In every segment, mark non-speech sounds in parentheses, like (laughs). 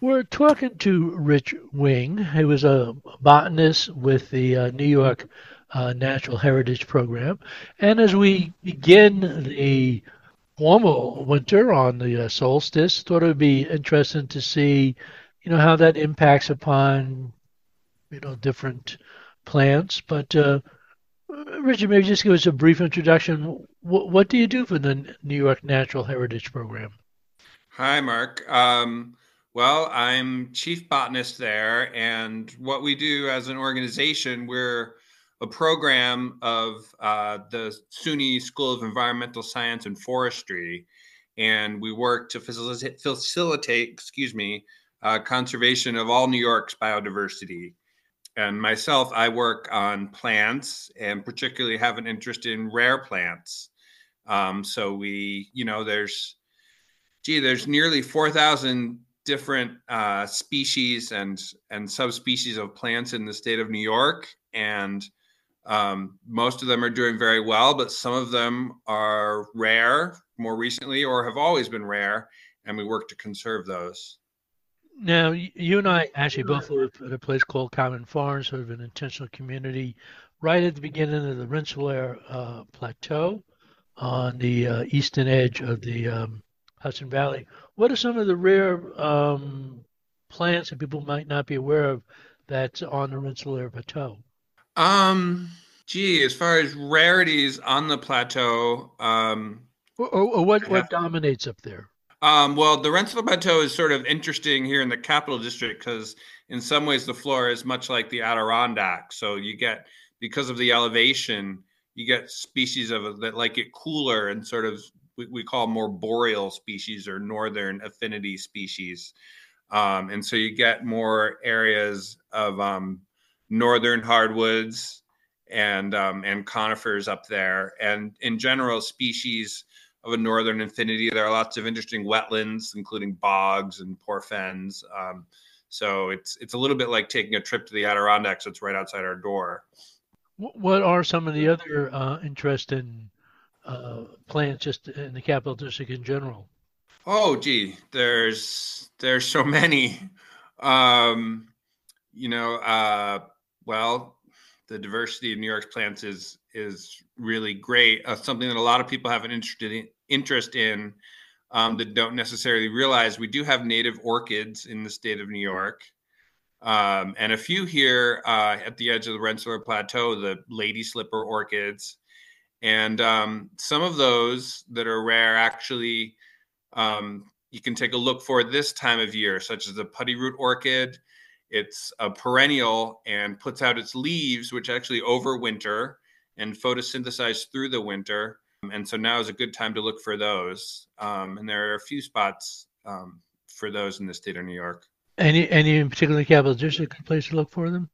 We're talking to Rich Ring, who is a botanist with the uh, New York uh, Natural Heritage Program. And as we begin the formal winter on the uh, solstice, thought it would be interesting to see, you know, how that impacts upon, you know, different plants. But uh, Richard, maybe just give us a brief introduction. What, what do you do for the New York Natural Heritage Program? Hi, Mark. Um, well, I'm chief botanist there, and what we do as an organization, we're a program of uh, the SUNY School of Environmental Science and Forestry, and we work to facilitate, facilitate excuse me, uh, conservation of all New York's biodiversity. And myself, I work on plants, and particularly have an interest in rare plants. Um, so we, you know, there's, gee, there's nearly four thousand different uh, species and and subspecies of plants in the state of New York, and um, most of them are doing very well, but some of them are rare more recently or have always been rare, and we work to conserve those. Now, you and I actually both live at a place called Common Farms, sort of an intentional community, right at the beginning of the Rensselaer uh, Plateau on the uh, eastern edge of the um, Hudson Valley. What are some of the rare um, plants that people might not be aware of that's on the Rensselaer Plateau? Um, gee, as far as rarities on the plateau, um, or, or what what dominates up there? Um, well, the Rensselaer Plateau is sort of interesting here in the Capital District because, in some ways, the flora is much like the Adirondack. So you get because of the elevation, you get species of that like it cooler and sort of we, we call more boreal species or northern affinity species. Um, and so you get more areas of um, northern hardwoods and um, and conifers up there, and in general, species of a northern affinity. There are lots of interesting wetlands, including bogs and poor fens. Um, so it's it's a little bit like taking a trip to the Adirondacks. It's right outside our door. What are some of the other uh, interesting uh, plants just in the capital district in general? Oh, gee, there's there's so many. Um, you know, uh, well, the diversity of New York's plants is is really great. Uh, something that a lot of people have an interest in, interest in um, that don't necessarily realize. We do have native orchids in the state of New York, um, and a few here uh, at the edge of the Rensselaer Plateau, the lady slipper orchids, and um, some of those that are rare actually um, you can take a look for this time of year, such as the putty root orchid it's a perennial and puts out its leaves, which actually overwinter and photosynthesize through the winter. And so now is a good time to look for those. Um, and there are a few spots um, for those in the state of New York. Any any in particular capital district place to look for them?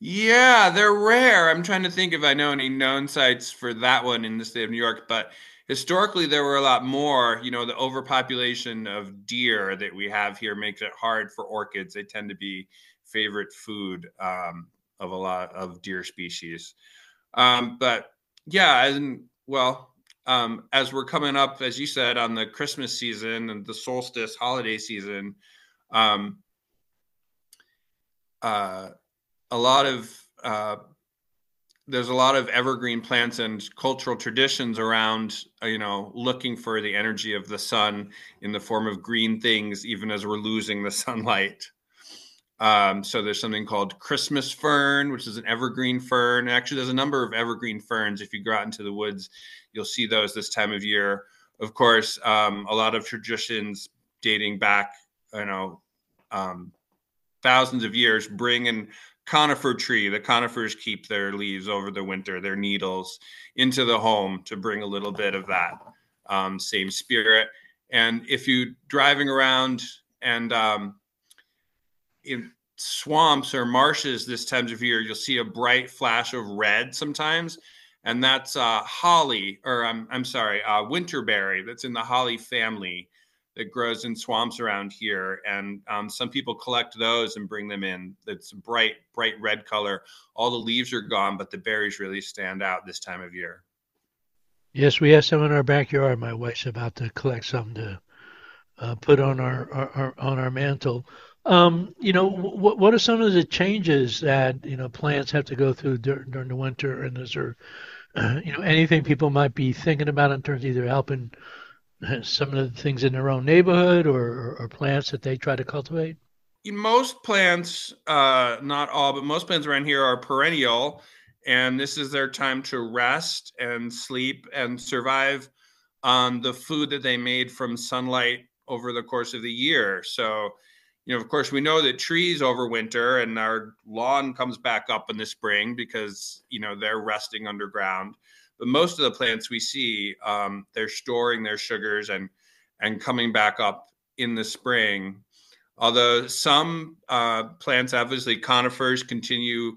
Yeah, they're rare. I'm trying to think if I know any known sites for that one in the state of New York, but historically there were a lot more. You know, the overpopulation of deer that we have here makes it hard for orchids. They tend to be favorite food um, of a lot of deer species. Um, but yeah, and well, um, as we're coming up, as you said, on the Christmas season and the solstice holiday season, um, uh, a lot of uh, there's a lot of evergreen plants and cultural traditions around uh, you know looking for the energy of the sun in the form of green things even as we're losing the (laughs) sunlight. Um, so there's something called christmas fern which is an evergreen fern. Actually there's a number of evergreen ferns. If you go out into the woods you'll see those this time of year. Of course um, a lot of traditions dating back you know um, thousands of years bring in conifer tree. The conifers keep their leaves over the winter, their needles into the home to bring a little bit of that um, same spirit. And if you driving around and um, in swamps or marshes this time of year, you'll see a bright flash of red sometimes. And that's uh, holly, or I'm, I'm sorry, uh, winterberry that's in the holly family that grows in swamps around here, and um, some people collect those and bring them in. It's bright, bright red color. All the leaves are gone, but the berries really stand out this time of year. Yes, we have some in our backyard. My wife's about to collect some to uh, put on our, our, our, on our mantle. Um, you know, what what are some of the changes that you know plants have to go through during, during the winter, and is there, (clears throat) you know, anything people might be thinking about in terms of either helping (laughs) some of the things in their own neighborhood or, or plants that they try to cultivate? Most plants, uh, not all, but most plants around here are perennial, and this is their time to rest and sleep and survive on the food that they made from sunlight over the course of the year. So, you know, of course, we know that trees overwinter and our lawn comes back up in the spring because, you know, they're resting underground. But most of the plants we see, um, they're storing their sugars and and coming back up in the spring. Although some uh, plants, obviously conifers, continue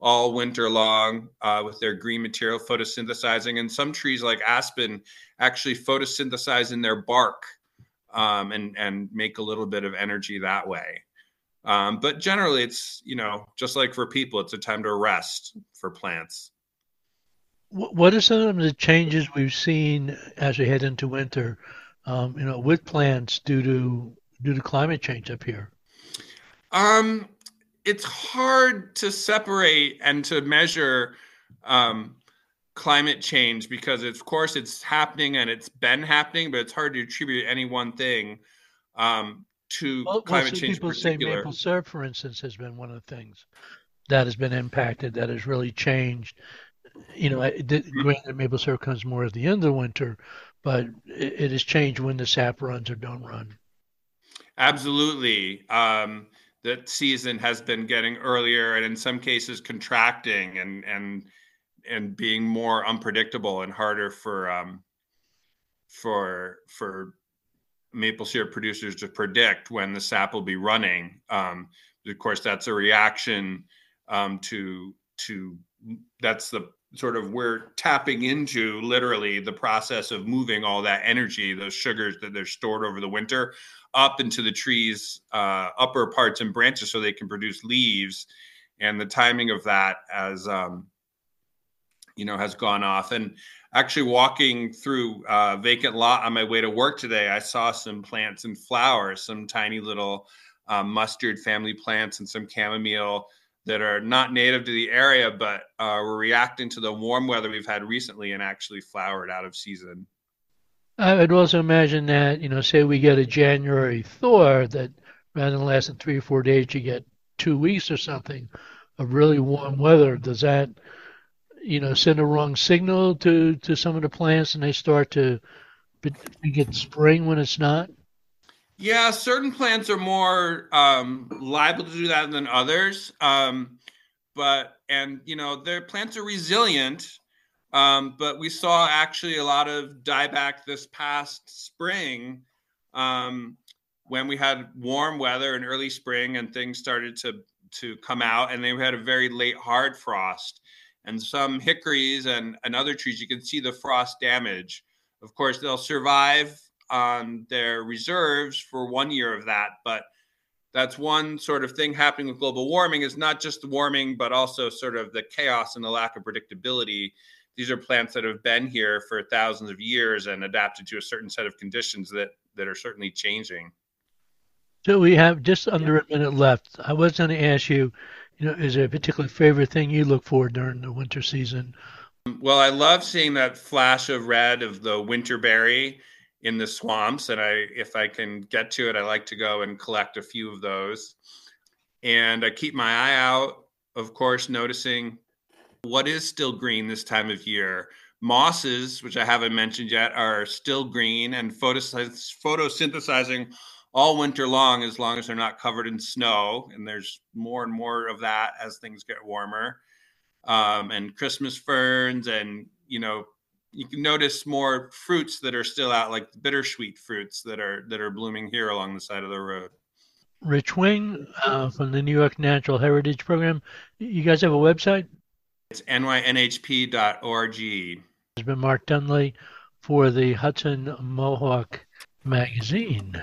all winter long uh, with their green material photosynthesizing, and some trees like aspen actually photosynthesize in their bark um, and and make a little bit of energy that way. Um, but generally, it's you know just like for people, it's a time to rest for plants. What are some of the changes we've seen as we head into winter? Um, you know, with plants due to due to climate change up here. Um, it's hard to separate and to measure um, climate change because of course it's happening and it's been happening, but it's hard to attribute any one thing um, to well, climate well, change. People say maple syrup, for instance, has been one of the things that has been impacted that has really changed. You know, it, mm-hmm. granted, maple syrup comes more at the end of the winter, but it, it has changed when the sap runs or don't run. Absolutely. Um, the season has been getting earlier and in some cases contracting and and and being more unpredictable and harder for um, for for maple syrup producers to predict when the sap will be running. Um, of course, that's a reaction um, to to that's the sort of we're tapping into literally the process of moving all that energy, those sugars that they're stored over the winter, up into the trees' uh, upper parts and branches so they can produce leaves. And the timing of that as um, you know has gone off. And actually, walking through a vacant lot on my way to work today, I saw some plants and flowers, some tiny little um, mustard family plants and some chamomile that are not native to the area, but uh, were reacting to the warm weather we've had recently and actually flowered out of season. I would also imagine that, you know, say we get a January thaw that rather than lasting three or four days, you get two weeks or something of really warm weather. Does that, you know, send a wrong signal to, to some of the plants and they start to get spring when it's not? Yeah, certain plants are more um, liable to do that than others. Um, but and you know, their plants are resilient. Um, but we saw actually a lot of dieback this past spring um, when we had warm weather in early spring and things started to to come out, and they had a very late hard frost. And some hickories and, and other trees, you can see the frost damage. Of course, they'll survive on their reserves for one year of that. But that's one sort of thing happening with global warming is not just the warming, but also sort of the chaos and the lack of predictability. These are plants that have been here for thousands of years and adapted to a certain set of conditions that that are certainly changing. So we have just under a minute left. I was going to ask you, you know, is there a particular favorite thing you look for during the winter season? Well, I love seeing that flash of red of the winterberry in the swamps and i if i can get to it i like to go and collect a few of those. And i keep my eye out of course noticing what is still green this time of year. Mosses which i haven't mentioned yet are still green and photosynthesizing all winter long as long as they're not covered in snow and there's more and more of that as things get warmer. Um, and christmas ferns and you know you can notice more fruits that are still out, like bittersweet fruits that are that are blooming here along the side of the road. Rich Ring uh, from the New York Natural Heritage Program. You guys have a website? It's nynhp.org. Has been Mark Dunlea for the Hudson Mohawk magazine.